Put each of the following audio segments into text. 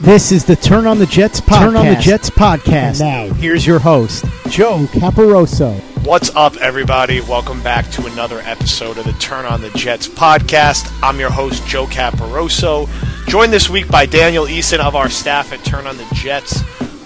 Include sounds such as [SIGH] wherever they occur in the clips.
This is the Turn on the Jets podcast. Turn on the Jets podcast. And now, here's your host, Joe Caporoso. What's up, everybody? Welcome back to another episode of the Turn on the Jets podcast. I'm your host, Joe Caporoso, joined this week by Daniel Eason of our staff at Turn on the Jets.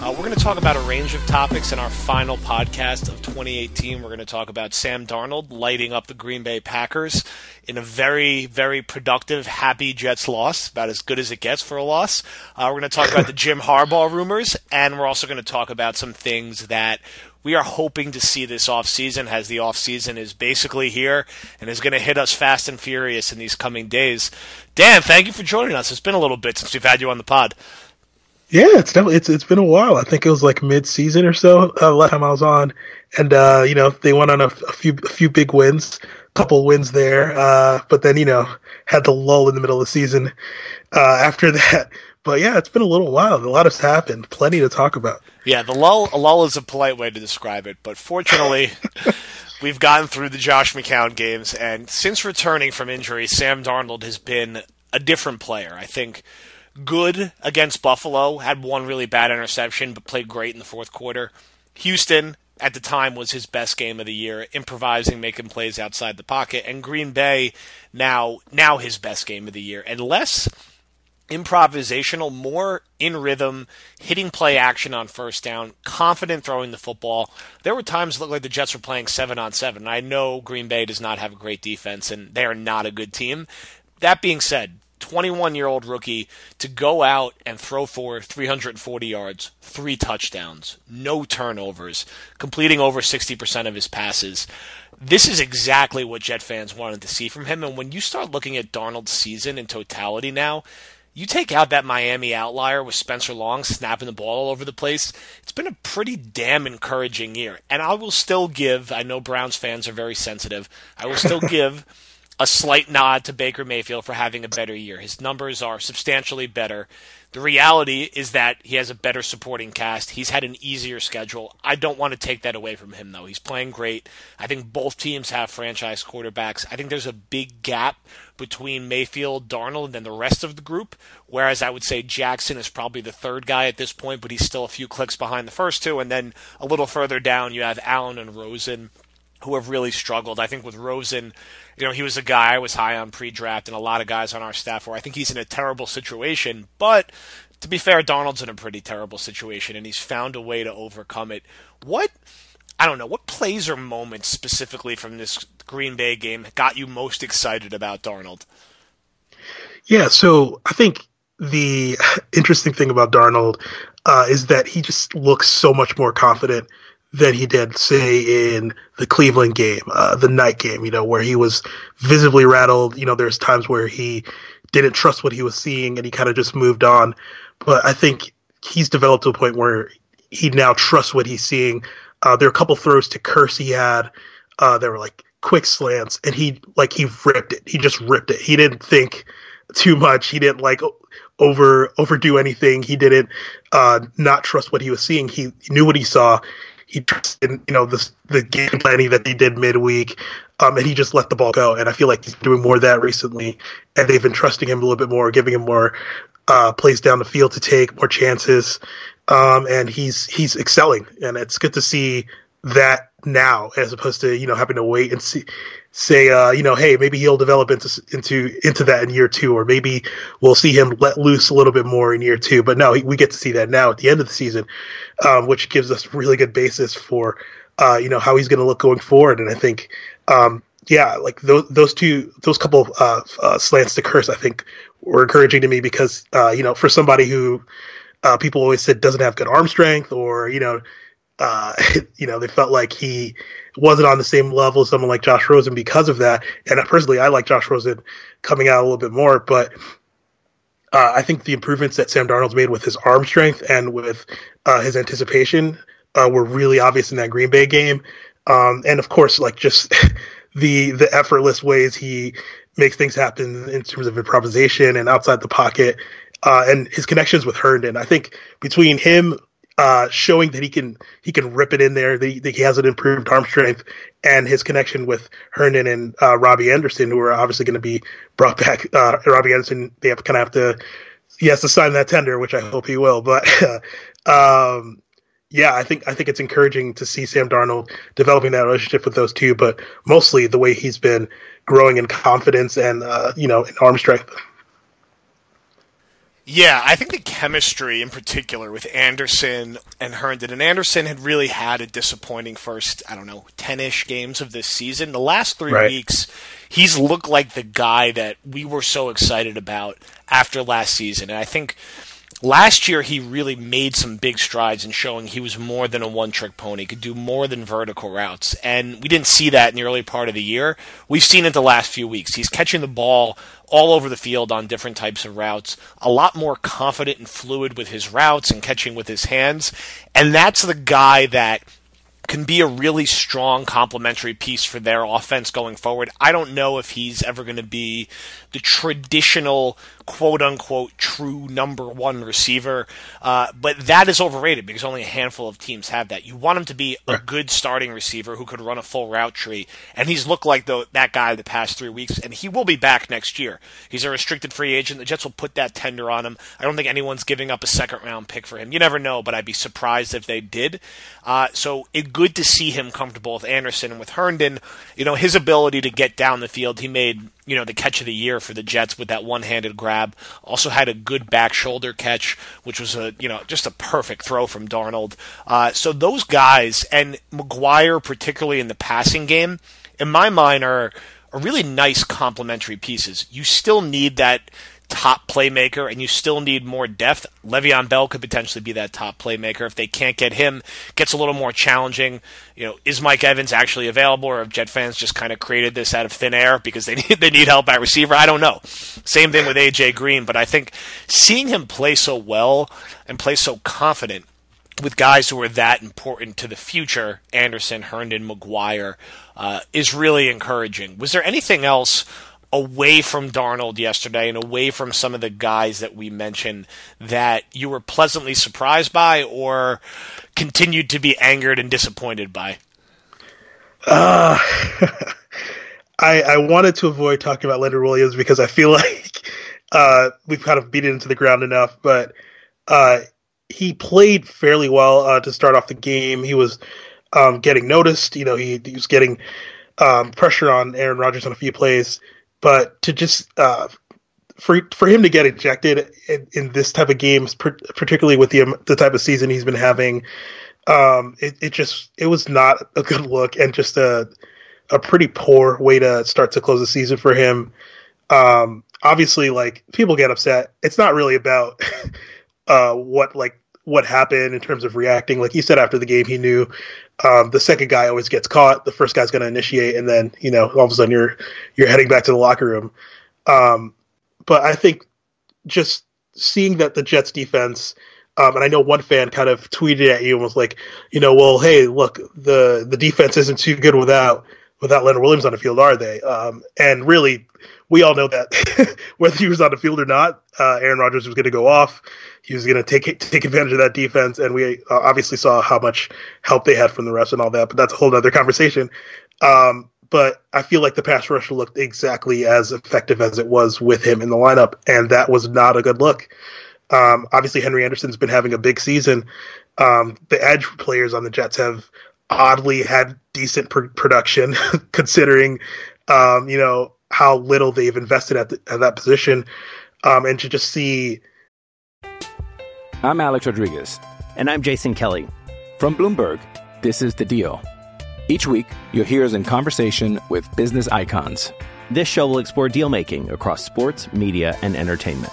Uh, we're going to talk about a range of topics in our final podcast of 2018. We're going to talk about Sam Darnold lighting up the Green Bay Packers in a very, very productive, happy Jets loss, about as good as it gets for a loss. Uh, we're going to talk about the Jim Harbaugh rumors, and we're also going to talk about some things that we are hoping to see this offseason as the offseason is basically here and is going to hit us fast and furious in these coming days. Dan, thank you for joining us. It's been a little bit since we've had you on the pod. Yeah, it's definitely it's it's been a while. I think it was like mid season or so uh, last time I was on, and uh, you know they went on a, a, few a few big wins, couple wins there, uh, but then you know had the lull in the middle of the season uh, after [LAUGHS] that. But yeah, it's been a little while. A lot has happened. Plenty to talk about. Yeah, the lull a lull is a polite way to describe it, but fortunately. [LAUGHS] we've gotten through the Josh McCown games, and since returning from injury, Sam Darnold has been a different player. I think good against Buffalo, had one really bad interception, but played great in the fourth quarter. Houston, at the time, was his best game of the year, improvising, making plays outside the pocket. And Green Bay, now, now his best game of the year. And less improvisational, more in rhythm, hitting play action on first down, confident throwing the football. There were times it looked like the Jets were playing seven on seven. I know Green Bay does not have a great defense, and they are not a good team. That being said, 21 year old rookie to go out and throw for 340 yards, three touchdowns, no turnovers, completing over 60% of his passes. This is exactly what Jet fans wanted to see from him. And when you start looking at Darnold's season in totality now, you take out that Miami outlier with Spencer Long snapping the ball all over the place, it's been a pretty damn encouraging year. And I will still give, I know Browns fans are very sensitive, I will still [LAUGHS] give a slight nod to Baker Mayfield for having a better year. His numbers are substantially better. The reality is that he has a better supporting cast. He's had an easier schedule. I don't want to take that away from him, though. He's playing great. I think both teams have franchise quarterbacks. I think there's a big gap between Mayfield, Darnold, and the rest of the group, whereas I would say Jackson is probably the third guy at this point, but he's still a few clicks behind the first two. And then a little further down, you have Allen and Rosen who have really struggled. I think with Rosen, you know, he was a guy I was high on pre-draft, and a lot of guys on our staff where I think he's in a terrible situation. But to be fair, Darnold's in a pretty terrible situation, and he's found a way to overcome it. What I don't know what plays or moments specifically from this Green Bay game got you most excited about Darnold. Yeah, so I think the [LAUGHS] interesting thing about Darnold uh, is that he just looks so much more confident than he did, say, in the Cleveland game, uh, the night game, you know, where he was visibly rattled. You know, there's times where he didn't trust what he was seeing and he kind of just moved on. But I think he's developed to a point where he now trusts what he's seeing. Uh, there are a couple throws to Kearse he had uh, that were like quick slants, and he like he ripped it. He just ripped it. He didn't think too much. He didn't like over overdo anything. He didn't uh, not trust what he was seeing. He knew what he saw he trusted, you know, the the game planning that they did midweek, um, and he just let the ball go. And I feel like he's doing more of that recently, and they've been trusting him a little bit more, giving him more uh, plays down the field to take, more chances, um, and he's he's excelling, and it's good to see that now as opposed to you know having to wait and see say uh, you know hey maybe he'll develop into into into that in year two or maybe we'll see him let loose a little bit more in year two. But no we get to see that now at the end of the season um, which gives us really good basis for uh, you know how he's going to look going forward. And I think um, yeah like those those two those couple uh, uh, slants to Kearse I think were encouraging to me because uh, you know for somebody who uh, people always said doesn't have good arm strength or you know uh, [LAUGHS] you know, they felt like he wasn't on the same level as someone like Josh Rosen because of that. And personally, I like Josh Rosen coming out a little bit more, but uh, I think the improvements that Sam Darnold's made with his arm strength and with uh, his anticipation uh, were really obvious in that Green Bay game. Um, and of course, like just [LAUGHS] the the effortless ways he makes things happen in terms of improvisation and outside the pocket, uh, and his connections with Herndon. I think between him uh, showing that he can he can rip it in there, that he, that he, has an improved arm strength, and his connection with Herndon and uh, Robbie Anderson, who are obviously going to be brought back. Uh, Robbie Anderson, they have kind of have to he has to sign that tender, which I hope he will. But [LAUGHS] um, yeah, I think I think it's encouraging to see Sam Darnold developing that relationship with those two, but mostly the way he's been growing in confidence and uh, you know in arm strength. Yeah, I think the chemistry in particular with Anderson and Herndon, and Anderson had really had a disappointing first, I don't know, 10 ish games of this season. The last three right. weeks, he's looked like the guy that we were so excited about after last season. And I think last year he really made some big strides in showing he was more than a one trick pony, could do more than vertical routes. And we didn't see that in the early part of the year. We've seen it the last few weeks. He's catching the ball all over the field on different types of routes, a lot more confident and fluid with his routes and catching with his hands. And that's the guy that can be a really strong complementary piece for their offense going forward. I don't know if he's ever going to be the traditional quote unquote true number one receiver. Uh, but that is overrated because only a handful of teams have that. You want him to be a good starting receiver who could run a full route tree, and he's looked like the, that guy the past three weeks, and he will be back next year. He's a restricted free agent. The Jets will put that tender on him. I don't think anyone's giving up a second round pick for him. You never know, but I'd be surprised if they did. Uh, so it good to see him comfortable with Anderson and with Herndon. You know his ability to get down the field. He made you know, the catch of the year for the Jets with that one-handed grab. Also had a good back shoulder catch, which was a, you know, just a perfect throw from Darnold. Uh, so those guys and McGuire, particularly in the passing game, in my mind are, are really nice complementary pieces. You still need that top playmaker, and you still need more depth. Le'Veon Bell could potentially be that top playmaker. If they can't get him, gets a little more challenging. You know, is Mike Evans actually available, or have Jet fans just kind of created this out of thin air because they [LAUGHS] need they need help at receiver? I don't know. Same thing with AJ Green, but I think seeing him play so well and play so confident with guys who are that important to the future, Anderson, Herndon, McGuire, uh, is really encouraging. Was there anything else? Away from Darnold yesterday and away from some of the guys that we mentioned that you were pleasantly surprised by or continued to be angered and disappointed by? Uh, [LAUGHS] I, I wanted to avoid talking about Leonard Williams because I feel [LAUGHS] like uh, we've kind of beat it into the ground enough, but uh, he played fairly well uh, to start off the game. He was um, getting noticed. You know, he, he was getting um, pressure on Aaron Rodgers on a few plays but to just uh, for for him to get ejected in, in this type of games, particularly with the the type of season he's been having, um, it, it just it was not a good look and just a a pretty poor way to start to close the season for him. Um, obviously, like people get upset. It's not really about [LAUGHS] uh, what like what happened in terms of reacting. Like he said after the game, he knew um, the second guy always gets caught. The first guy's going to initiate, and then you know all of a sudden you're you're heading back to the locker room. Um, but I think just seeing that the Jets defense, um, and I know one fan kind of tweeted at you and was like, you know, well, hey, look, the the defense isn't too good without without Leonard Williams on the field, are they? Um, and really, we all know that [LAUGHS] whether he was on the field or not, uh, Aaron Rodgers was going to go off. He was going to take take advantage of that defense, and we uh, obviously saw how much help they had from the refs and all that. But that's a whole other conversation. Um, but I feel like the pass rush looked exactly as effective as it was with him in the lineup, and that was not a good look. Um, obviously, Henry Anderson's been having a big season. Um, the edge players on the Jets have oddly had decent pr- production, [LAUGHS] considering um, you know how little they've invested at, the, at that position, um, and to just see. I'm Alex Rodriguez, and I'm Jason Kelly from Bloomberg. This is the Deal. Each week, you'll hear us in conversation with business icons. This show will explore deal making across sports, media, and entertainment.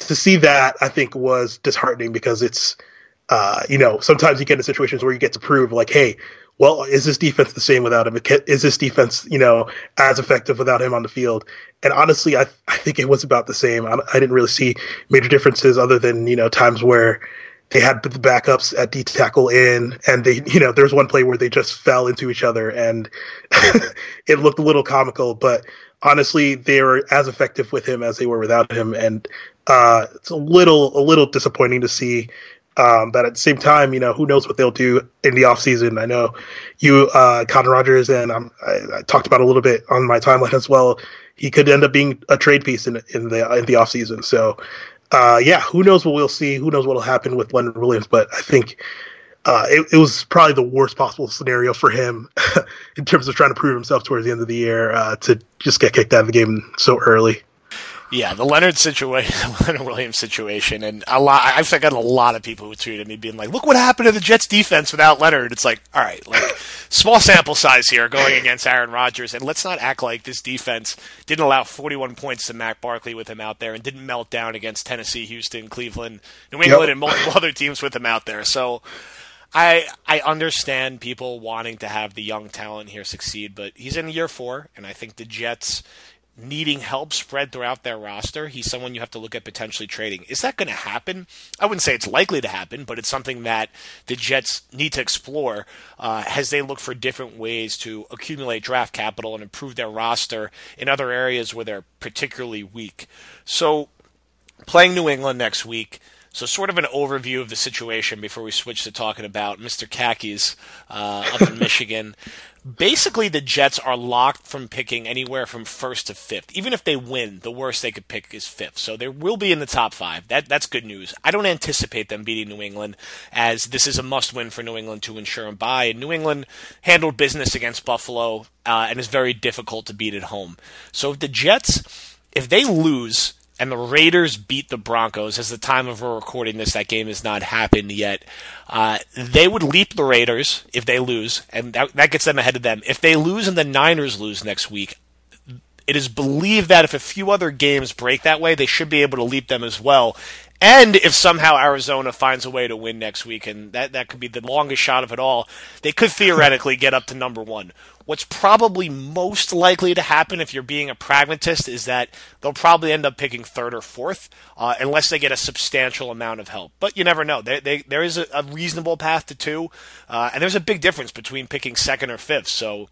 to see that I think was disheartening because it's uh, you know sometimes you get in situations where you get to prove like hey well is this defense the same without him? Is this defense you know as effective without him on the field? And honestly I I think it was about the same. I, I didn't really see major differences other than you know times where they had the backups at D tackle in, and they, you know, there's one play where they just fell into each other, and [LAUGHS] it looked a little comical. But honestly, they were as effective with him as they were without him, and uh, it's a little a little disappointing to see. Um, but at the same time, you know, who knows what they'll do in the offseason. I know you, uh, Connor Rogers, and I, I talked about a little bit on my timeline as well. He could end up being a trade piece in, in the in the offseason. So, uh, yeah, who knows what we'll see? Who knows what will happen with Leonard Williams? But I think uh, it, it, was probably the worst possible scenario for him [LAUGHS] in terms of trying to prove himself towards the end of the year uh, to just get kicked out of the game so early. Yeah, the Leonard situation, [LAUGHS] Leonard Williams situation, and a lot. I've got a lot of people who tweeted me being like, "Look what happened to the Jets defense without Leonard." It's like, all right, like [LAUGHS] small sample size here going against Aaron Rodgers, and let's not act like this defense didn't allow 41 points to Mac Barkley with him out there, and didn't melt down against Tennessee, Houston, Cleveland, New England, yep. and multiple other teams with him out there. So. I I understand people wanting to have the young talent here succeed, but he's in year four, and I think the Jets needing help spread throughout their roster, he's someone you have to look at potentially trading. Is that going to happen? I wouldn't say it's likely to happen, but it's something that the Jets need to explore uh, as they look for different ways to accumulate draft capital and improve their roster in other areas where they're particularly weak. So, playing New England next week. So, sort of an overview of the situation before we switch to talking about Mr. Khakis uh, up in [LAUGHS] Michigan basically the Jets are locked from picking anywhere from first to fifth. Even if they win, the worst they could pick is fifth. So they will be in the top five. That that's good news. I don't anticipate them beating New England, as this is a must-win for New England to ensure a bye. And New England handled business against Buffalo uh, and is very difficult to beat at home. So if the Jets, if they lose and the Raiders beat the Broncos. As the time of we're recording this, that game has not happened yet. Uh, they would leap the Raiders if they lose, and that, that gets them ahead of them. If they lose and the Niners lose next week, it is believed that if a few other games break that way, they should be able to leap them as well. And if somehow Arizona finds a way to win next week, and that, that could be the longest shot of it all, they could theoretically get up to number one. What's probably most likely to happen if you're being a pragmatist is that they'll probably end up picking third or fourth, uh, unless they get a substantial amount of help. But you never know. They, they, there is a, a, reasonable path to two, uh, and there's a big difference between picking second or fifth. So,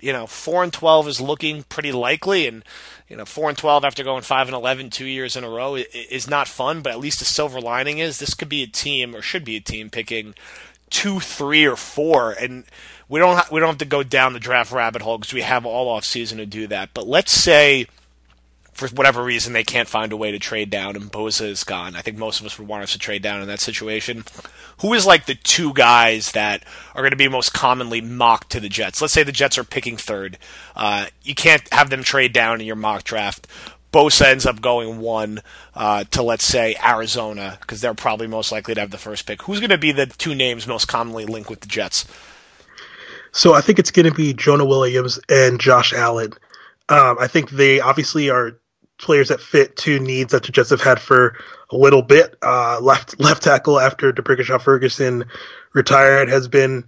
you know, four and twelve is looking pretty likely, and you know, four and twelve after going five and 11 two years in a row is not fun. But at least the silver lining is this could be a team, or should be a team, picking two, three, or four, and we don't ha- we don't have to go down the draft rabbit hole because we have all off season to do that. But let's say for whatever reason they can't find a way to trade down and Bosa is gone. I think most of us would want us to trade down in that situation. Who is like the two guys that are going to be most commonly mocked to the Jets? Let's say the Jets are picking third. Uh, you can't have them trade down in your mock draft. Bosa ends up going one uh, to let's say Arizona because they're probably most likely to have the first pick. Who's going to be the two names most commonly linked with the Jets? So I think it's going to be Jonah Williams and Josh Allen. Um, I think they obviously are players that fit two needs that the Jets have had for a little bit. Uh, left left tackle after D'Brickashaw Ferguson retired has been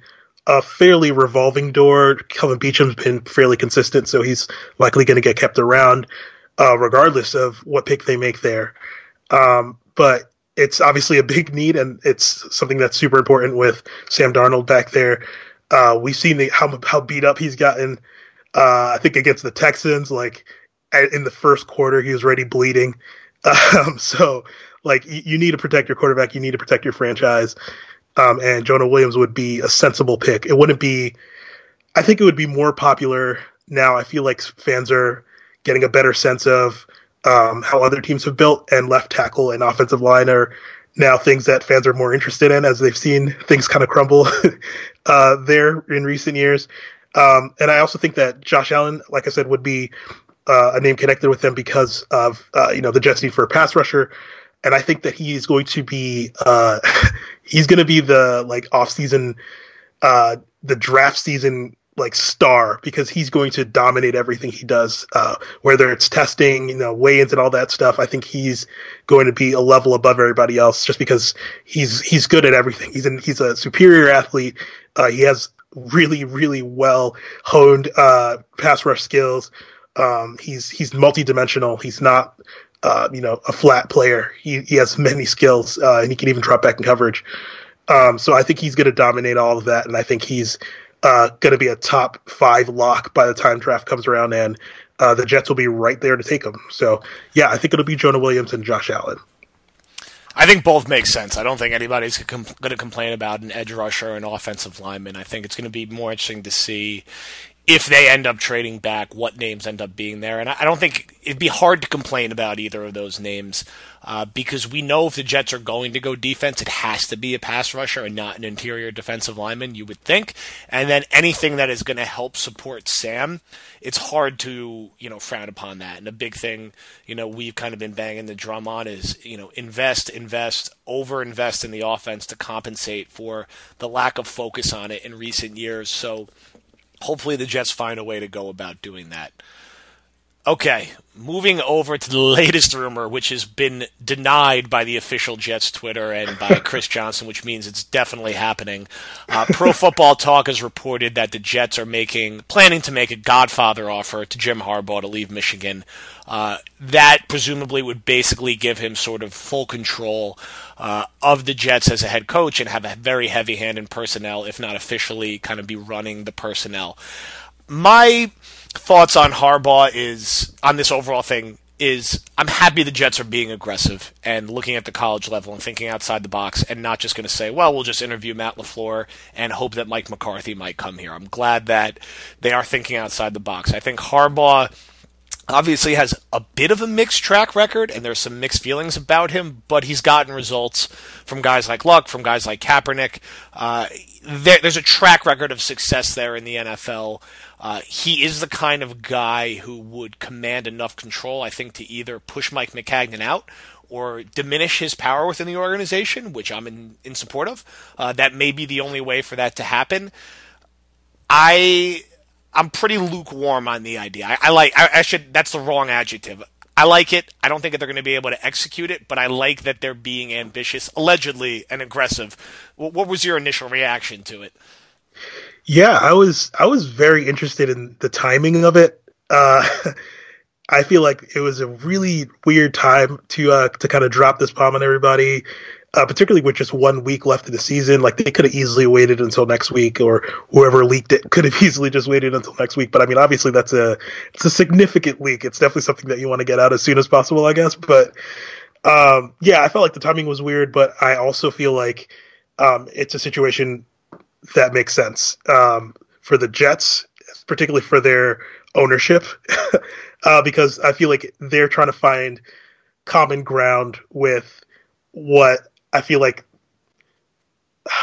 a fairly revolving door. Kelvin Beachum's been fairly consistent, so he's likely going to get kept around, uh, regardless of what pick they make there. Um, but it's obviously a big need, and it's something that's super important with Sam Darnold back there. Uh, we've seen the, how how beat up he's gotten. Uh, I think against the Texans, like in the first quarter, he was already bleeding. [LAUGHS] Um, so, like, you, you, need to protect your quarterback. You need to protect your franchise. Um, and Jonah Williams would be a sensible pick. It wouldn't be. I think it would be more popular now. I feel like fans are getting a better sense of um, how other teams have built, and left tackle and offensive line are now things that fans are more interested in as they've seen things kind of crumble [LAUGHS] uh, there in recent years. Um, and I also think that Josh Allen, like I said, would be uh, a name connected with them because of uh, you know the Jets need for a pass rusher, and I think that he's going to be uh, [LAUGHS] he's going to be the like off season, uh, the draft season like star because he's going to dominate everything he does, uh, whether it's testing, you know, weigh-ins and all that stuff. I think he's going to be a level above everybody else just because he's he's good at everything. He's an, he's a superior athlete. Uh, he has really really well honed uh, pass rush skills. Um, he's he's multi-dimensional. He's not uh, you know a flat player. He he has many skills uh, and he can even drop back in coverage. Um, so I think he's going to dominate all of that, and I think he's uh, going to be a top five lock by the time draft comes around, and uh, the Jets will be right there to take him. So, yeah, I think it'll be Jonah Williams and Josh Allen. I think both make sense. I don't think anybody's going to complain about an edge rusher or an offensive lineman. I think it's going to be more interesting to see if they end up trading back, what names end up being there. And I don't think it'd be hard to complain about either of those names uh, because we know if the Jets are going to go defense, it has to be a pass rusher and not an interior defensive lineman, you would think. And then anything that is going to help support Sam, it's hard to, you know, frown upon that. And a big thing, you know, we've kind of been banging the drum on is, you know, invest, invest, over invest in the offense to compensate for the lack of focus on it in recent years. So, hopefully the Jets find a way to go about doing that. Okay, moving over to the [LAUGHS] latest rumor, which has been denied by the official Jets Twitter and by [LAUGHS] Chris Johnson, which means it's definitely happening. Uh, Pro Football Talk has reported that the Jets are making, planning to make a Godfather offer to Jim Harbaugh to leave Michigan. Uh, that presumably would basically give him sort of full control uh, of the Jets as a head coach and have a very heavy hand in personnel, if not officially, kind of be running the personnel. My thoughts on Harbaugh is on this overall thing is I'm happy the Jets are being aggressive and looking at the college level and thinking outside the box and not just going to say, well, we'll just interview Matt LaFleur and hope that Mike McCarthy might come here. I'm glad that they are thinking outside the box. I think Harbaugh obviously has a bit of a mixed track record and there's some mixed feelings about him, but he's gotten results from guys like Luck, from guys like Kaepernick. Uh, there, there's a track record of success there in the NFL. Uh, he is the kind of guy who would command enough control, I think, to either push Mike Maccagnan out or diminish his power within the organization, which I'm in, in support of. Uh, that may be the only way for that to happen. I I'm pretty lukewarm on the idea. I, I like I, I should that's the wrong adjective. I like it. I don't think that they're going to be able to execute it, but I like that they're being ambitious, allegedly, and aggressive. What, was your initial reaction to it? Yeah, I was I was very interested in the timing of it. Uh, [LAUGHS] I feel like it was a really weird time to uh, to kind of drop this bomb on everybody, uh, particularly with just one week left in the season. Like they could have easily waited until next week, or whoever leaked it could have [LAUGHS] easily just waited until next week. But I mean, obviously that's a it's a significant leak. It's definitely something that you want to get out as soon as possible, I guess. But um, yeah, I felt like the timing was weird, but I also feel like um, it's a situation that makes sense um, for the Jets, particularly for their ownership, [LAUGHS] uh, because I feel like they're trying to find common ground with what I feel like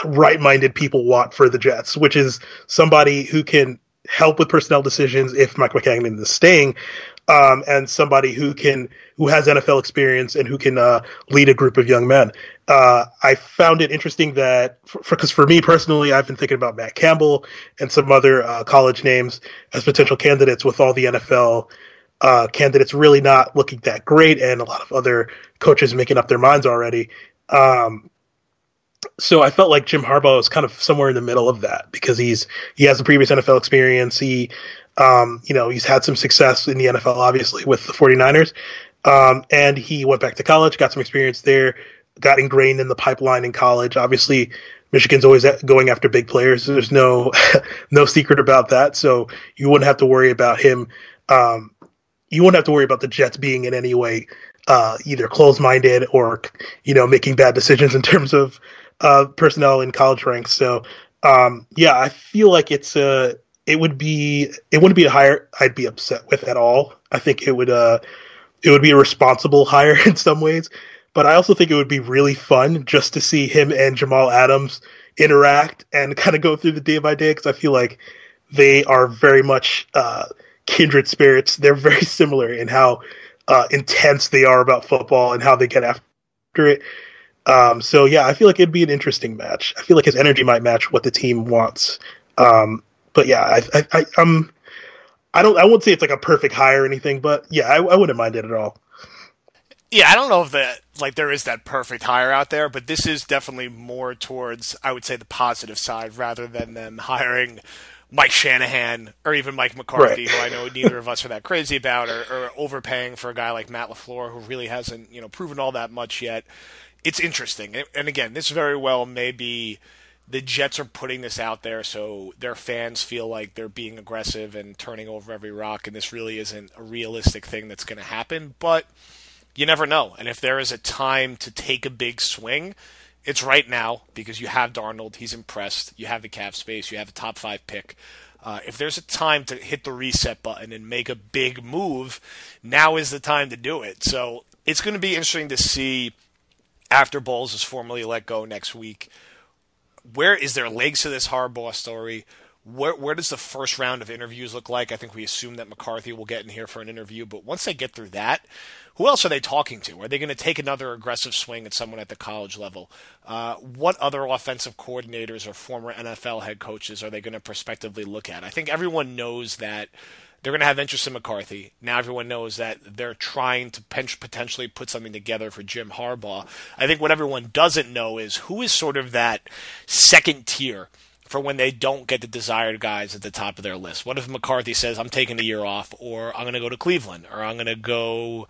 right-minded people want for the Jets, which is somebody who can help with personnel decisions if Mike Maccagnan is staying, um, and somebody who can who has NFL experience and who can uh, lead a group of young men. Uh, I found it interesting that because for, for, me personally, I've been thinking about Matt Campbell and some other uh, college names as potential candidates with all the NFL uh, candidates really not looking that great, and a lot of other coaches making up their minds already. Um, so I felt like Jim Harbaugh is kind of somewhere in the middle of that because he's he has the previous NFL experience. He um, you know, he's had some success in the NFL, obviously, with the 49ers. Um, and he went back to college, got some experience there, got ingrained in the pipeline in college. Obviously, Michigan's always going after big players. There's no [LAUGHS] no secret about that. So you wouldn't have to worry about him. Um, you wouldn't have to worry about the Jets being in any way uh, either closed minded or you know making bad decisions in terms of uh, personnel in college ranks. So um, yeah, I feel like it's a it would be it wouldn't be a hire I'd be upset with at all. I think it would uh it would be a responsible [LAUGHS] hire in some ways. But I also think it would be really fun just to see him and Jamal Adams interact and [LAUGHS] kind of go through the day by day because I feel like they are very much uh, kindred spirits. They're [LAUGHS] very similar in how uh, intense they are about football and how they get after it. Um, so yeah, I feel like it'd be an interesting match. I feel like his energy might match what the team wants. Um, but yeah, I, I, I, I'm, I don't, I won't say it's like a perfect hire or anything, but yeah, I, I wouldn't mind it at all. Yeah, I don't know if that like there is that perfect hire out there, but this is definitely more towards I would say the positive side rather than them [LAUGHS] hiring Mike Shanahan or even Mike McCarthy, Right. who I know neither of us are that crazy about, or, or overpaying for a guy like Matt Lafleur, who really hasn't you know proven all that much yet. It's interesting, And- and again, this very well may be the Jets are putting this out there so their fans feel like they're being aggressive and turning over every rock, and this really isn't a realistic thing that's going to happen, but you never know. And if there is a time to take a big swing, it's right now because you have Darnold. He's impressed. You have the cap space. You have a top five pick. Uh, if there's a time to hit the reset button and make a big move, now is the time to do it. So it's going to be interesting to see after Bowles is formally let go next week. Where is there legs to this Harbaugh story? Where, where does the first round of interviews look like? I think we assume that McCarthy will get in here for an interview, but once they get through that, who else are they talking to? Are they going to take another aggressive swing at someone at the college level? Uh, what other offensive coordinators or former NFL head coaches are they going to prospectively look at? I think everyone knows that they're going to have interest in McCarthy. Now everyone knows that they're trying to potentially put something together for Jim Harbaugh. I think what everyone doesn't know is who is sort of that second tier for when they don't get the desired guys at the top of their list. What if McCarthy says, I'm taking a year off, or I'm going to go to Cleveland, or I'm going to go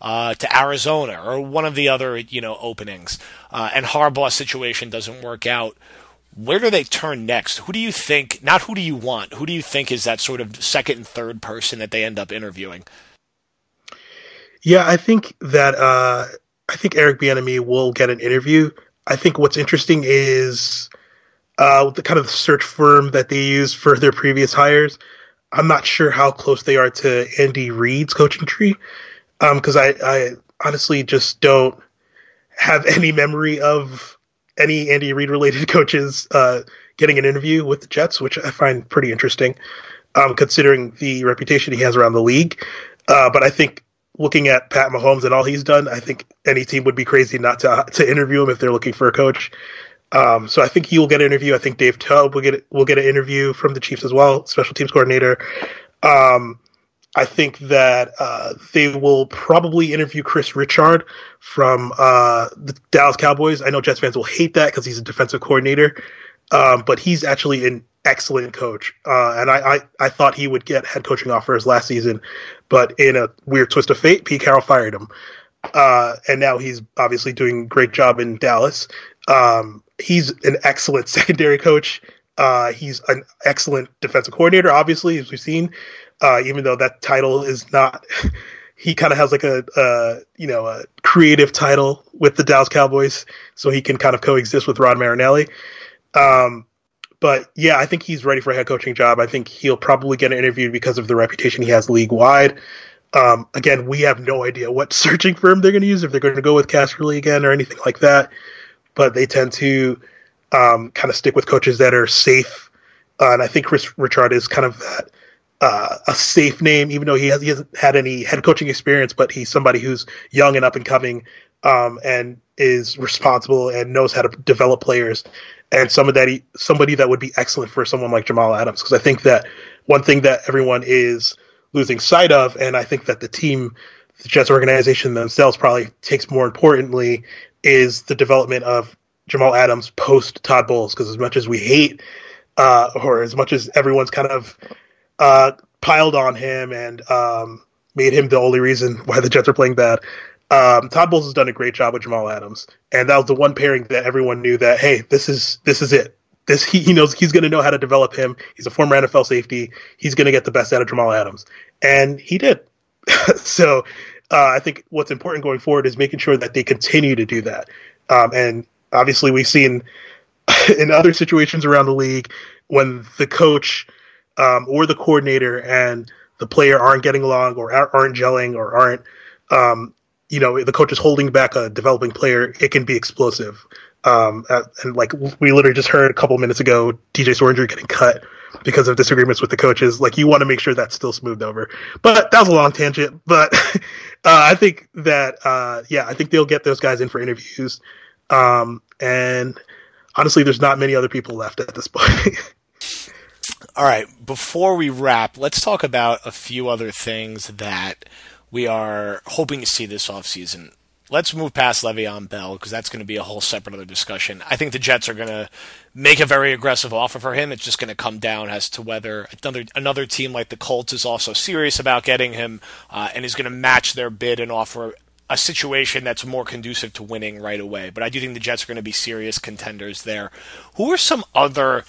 uh, to Arizona, or one of the other, you know, openings, uh, and Harbaugh's situation doesn't work out? Where do they turn next? Who do you think, not who do you want, who do you think is that sort of second and third person that they end up interviewing? Yeah, I think that uh, I think Eric Bieniemy will get an interview. I think what's interesting is uh, the kind of search firm that they use for their previous hires. I'm not sure how close they are to Andy Reid's coaching tree because I, I honestly just don't have [LAUGHS] any memory of any Andy Reid related [LAUGHS] coaches uh, getting an interview with the Jets, which I find pretty interesting, um, considering the reputation he has around the league. Uh, but I think looking at Pat Mahomes and all he's done, I think any team would be crazy not to to interview him if they're looking for a coach. Um, so I think will get an interview. I think Dave Toub will get will get an interview from the Chiefs as well, special teams coordinator. Um, I think that uh, they will probably interview Kris Richard from uh, the Dallas Cowboys. I know Jets fans will hate that because he's a defensive coordinator, um, but he's actually an excellent coach. Uh, and I, I, I thought he would get head coaching offers last season, but in a weird twist of fate, Pete Carroll fired him. Uh, and now he's obviously doing a great job in Dallas. Um, he's an excellent [LAUGHS] secondary coach. Uh, he's an excellent defensive coordinator, obviously, as we've seen. Uh, even though that title is not, [LAUGHS] he kind of has like a, uh, you know, a creative title with the Dallas Cowboys, so he can kind of coexist with Rod Marinelli. Um, but yeah, I think he's ready for a head coaching job. I think he'll probably get an interview because of the reputation he has league wide. Um, again, we have no idea what [LAUGHS] searching firm they're going to use, if they're going to go with Casperly again or anything like that. But they tend to um, kind of stick with coaches that are safe. Uh, and I think Kris Richard is kind of that uh, a safe name, even though he, has, he hasn't had any head coaching experience, but he's somebody who's young and up and coming um, and is responsible and knows how to develop players. And some of that, he, somebody that would be excellent for someone like Jamal Adams, because I think that one thing that everyone is losing sight of, and I think that the team, the Jets organization themselves, probably takes more importantly, is the development of Jamal Adams post Todd Bowles. Because as much as we hate, uh, or as much as everyone's kind of uh, piled on him and um, made him the only reason [LAUGHS] why the Jets are playing bad. Um, Todd Bowles has done a great job with Jamal Adams, and that was the one pairing that everyone knew that hey, this is this is it. This he, he knows he's going to know how to develop him. He's a former NFL safety. He's going to get the best out of Jamal Adams, and he did. [LAUGHS] so uh, I think what's important going forward is making sure that they continue to do that. Um, and obviously, we've seen [LAUGHS] in other situations around the league when the coach um, or the coordinator and the player aren't getting along or aren't gelling or aren't um, you know, the coach is holding back a developing player, it can be explosive. Um, and like we literally just heard a couple minutes ago, DJ Swearinger getting cut because of disagreements with the coaches. Like you want to make sure that's still smoothed over. But that was a long tangent. But [LAUGHS] uh, I think that uh, yeah, I think they'll get those guys in for interviews. Um, and honestly, there's not many other people left at this [LAUGHS] point. All right, before we wrap, let's talk about a few other things that we are hoping to see this offseason let's move past Le'Veon Bell because that's going to be a whole separate other discussion. I think the Jets are going to make a very aggressive offer for him. It's just going to come down as to whether another another team like the Colts is also serious about getting him uh, and is going to match their bid and offer a situation that's more conducive to winning right away. But I do think the Jets are going to be serious contenders there. Who are some other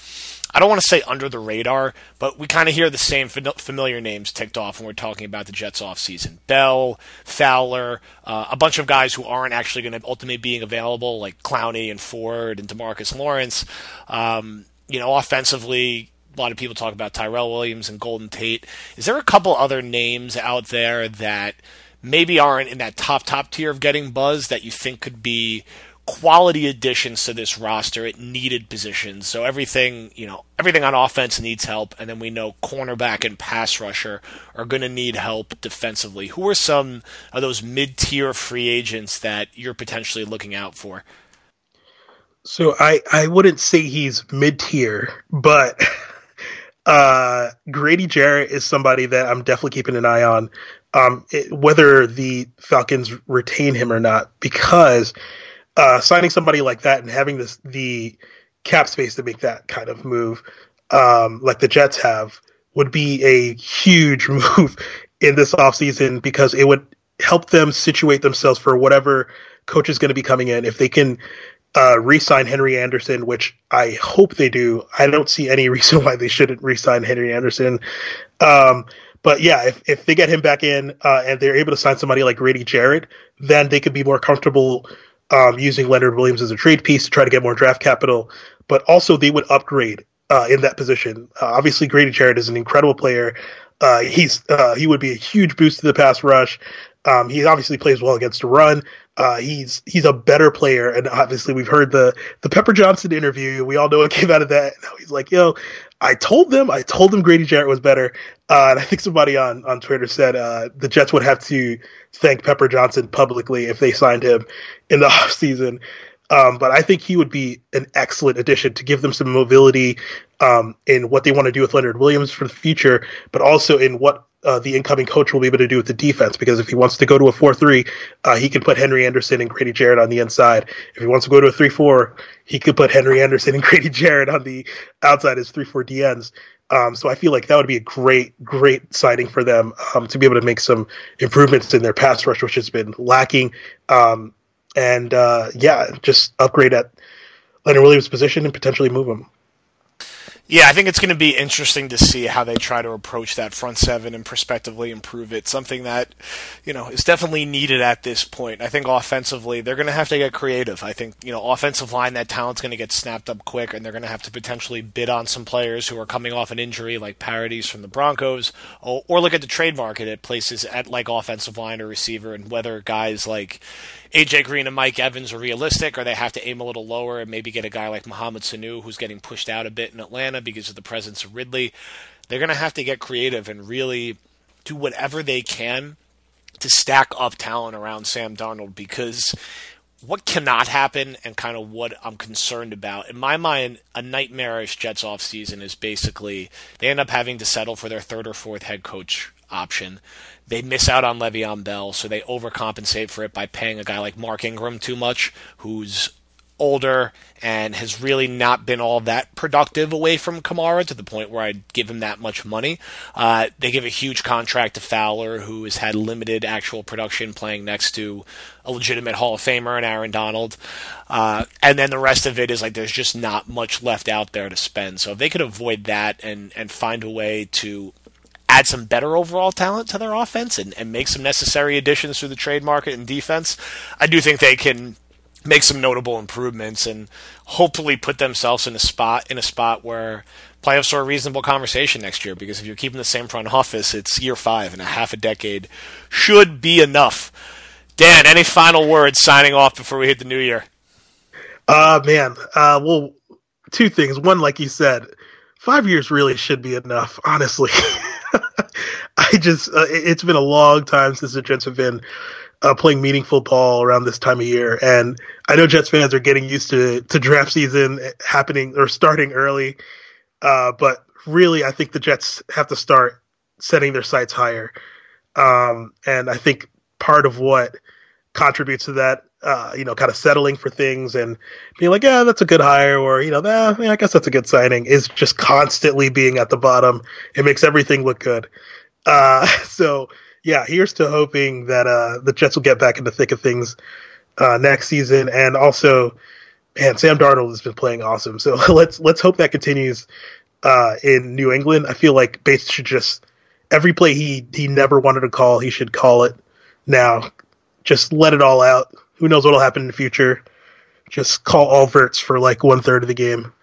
I don't want to say under the radar, but we kind of hear the same familiar names ticked off when we're talking about the Jets offseason. Bell, Fowler, uh, a bunch of guys who aren't actually going to ultimately being available, like Clowney and Ford and Demarcus Lawrence. Um, you know, offensively, a lot of people talk about Tyrell Williams and Golden Tate. Is there a couple other names out there that maybe aren't in that top, top tier of getting buzz that you think could be – quality additions to this roster at needed positions. So everything, you know, everything on offense needs help, and then we know cornerback and pass rusher are going to need help defensively. Who are some of those mid-tier free agents that you're potentially looking out for? So I I wouldn't say he's mid-tier, but [LAUGHS] uh, Grady Jarrett is somebody that I'm definitely keeping an eye on. Um, it, whether the Falcons retain him or not, because uh, signing somebody like that and having this the cap space to make that kind of move, um, like the Jets have, would be a huge [LAUGHS] move in this offseason because it would help them situate themselves for whatever coach is going to be coming in. If they can uh, re-sign Henry Anderson, which I hope they do, I don't see any [LAUGHS] reason why they shouldn't re-sign Henry Anderson. Um, but yeah, if, if they get him back in uh, and they're able to sign somebody like Grady Jarrett, then they could be more comfortable um, using Leonard Williams as a trade piece to try to get more draft capital, but also they would upgrade uh, in that position. Uh, obviously, Grady Jarrett is an incredible player. Uh, he's uh, he would be a huge boost to the pass rush. Um, he obviously plays well against a run. Uh, he's he's a better player, and obviously we've heard the the Pepper Johnson interview. We all know what [LAUGHS] came out of that. He's like, "Yo, I told them, I told them Grady Jarrett was better." Uh, and I think somebody on on Twitter said uh, the Jets would have to thank Pepper Johnson publicly if they signed him in the [LAUGHS] offseason. Um, but I think he would be an excellent addition to give them some mobility um, in what they want to do with Leonard Williams for the future, but also in what uh, the incoming coach will be able to do with the defense. Because if he wants to go to a 4 3, uh, he can put Henry Anderson and Grady Jarrett on the inside. If he wants to go to a 3 4, he could put Henry Anderson and [LAUGHS] Grady Jarrett on the outside as 3 4 DNs. Um, so I feel like that would be a great, great signing for them um, to be able to make some improvements in their pass rush, which has been lacking. Um, and uh, yeah, just upgrade at Leonard Williams' position and potentially move him. Yeah, I think it's going to be interesting to see how they try to approach that front seven and prospectively improve it. Something that, you know, is definitely needed at this point. I think offensively, they're going to have to get creative. I think, you know, offensive line, that talent's going to get snapped up quick, and they're going to have to potentially bid on some players who are coming off an injury, like Paradis from the Broncos, or, or look at the trade market at places at like offensive line or receiver, and whether guys like AJ Green and Mike Evans are realistic, or they have to aim a little lower and maybe get a guy like Mohamed Sanu, who's getting pushed out a bit in Atlanta because of the presence of Ridley. They're going to have to get creative and really do whatever they can to stack up talent around Sam Darnold because what cannot happen and kind of what I'm concerned about. In my mind, a nightmarish Jets offseason is basically they end up having to settle for their third or fourth head coach option. They miss out on Le'Veon Bell, so they overcompensate for it by paying a guy like Mark Ingram too much, who's older and has really not been all that productive away from Kamara to the point where I'd give him that much money. Uh, they give a huge contract to Fowler, who has had limited actual production playing next to a legitimate Hall of Famer and Aaron Donald. Uh, and then the rest of it is like there's just not much left out there to spend. So if they could avoid that and, and find a way to add some better overall talent to their offense and, and make some necessary additions through the trade market and defense, I do think they can make some notable improvements and hopefully put themselves in a spot in a spot where playoffs are a reasonable conversation next year because if you're keeping the same front office, it's year five and a half a decade should be enough. Dan, any final words signing off before we hit the new year? Uh man, uh well two things. One, like you said, five years really should be enough, honestly. [LAUGHS] I just uh, it's been a long time since the Jets have been uh, playing meaningful ball around this time of year, and I know Jets fans are getting used to to draft season happening or starting early, uh, but really, I think the Jets have to start setting their sights higher, um, and I think part of what contributes to that, uh, you know, kind of settling for things and being like, yeah, that's a good hire, or you know, eh, yeah, I guess that's a good signing, is just constantly being at the bottom. It makes everything look good. Uh, [LAUGHS] so yeah, here's to hoping that uh, the Jets will get back in the thick of things uh, next season, and also, man, Sam Darnold has been playing awesome. So [LAUGHS] let's let's hope that continues uh, in New England. I feel like Bates should just every play he he never wanted to call, he should call it now. Just let it all out. Who knows what'll happen in the future? Just call all verts for like one third of the game.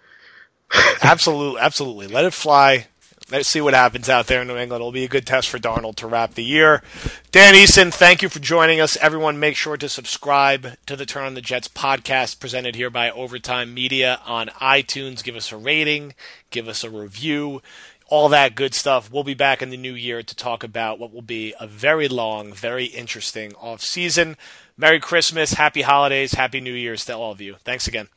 [LAUGHS] absolutely, absolutely. Let it fly. Let's see what happens out there in New England. It'll be a good test for Darnold to wrap the year. Dan Eason, thank you for joining us. Everyone, make sure to subscribe to the Turn on the Jets podcast presented here by Overtime Media on iTunes. Give us a rating, give us a review, all that good stuff. We'll be back in the new year to talk about what will be a very long, very interesting off season. Merry Christmas, happy holidays, happy New Year's to all of you. Thanks again.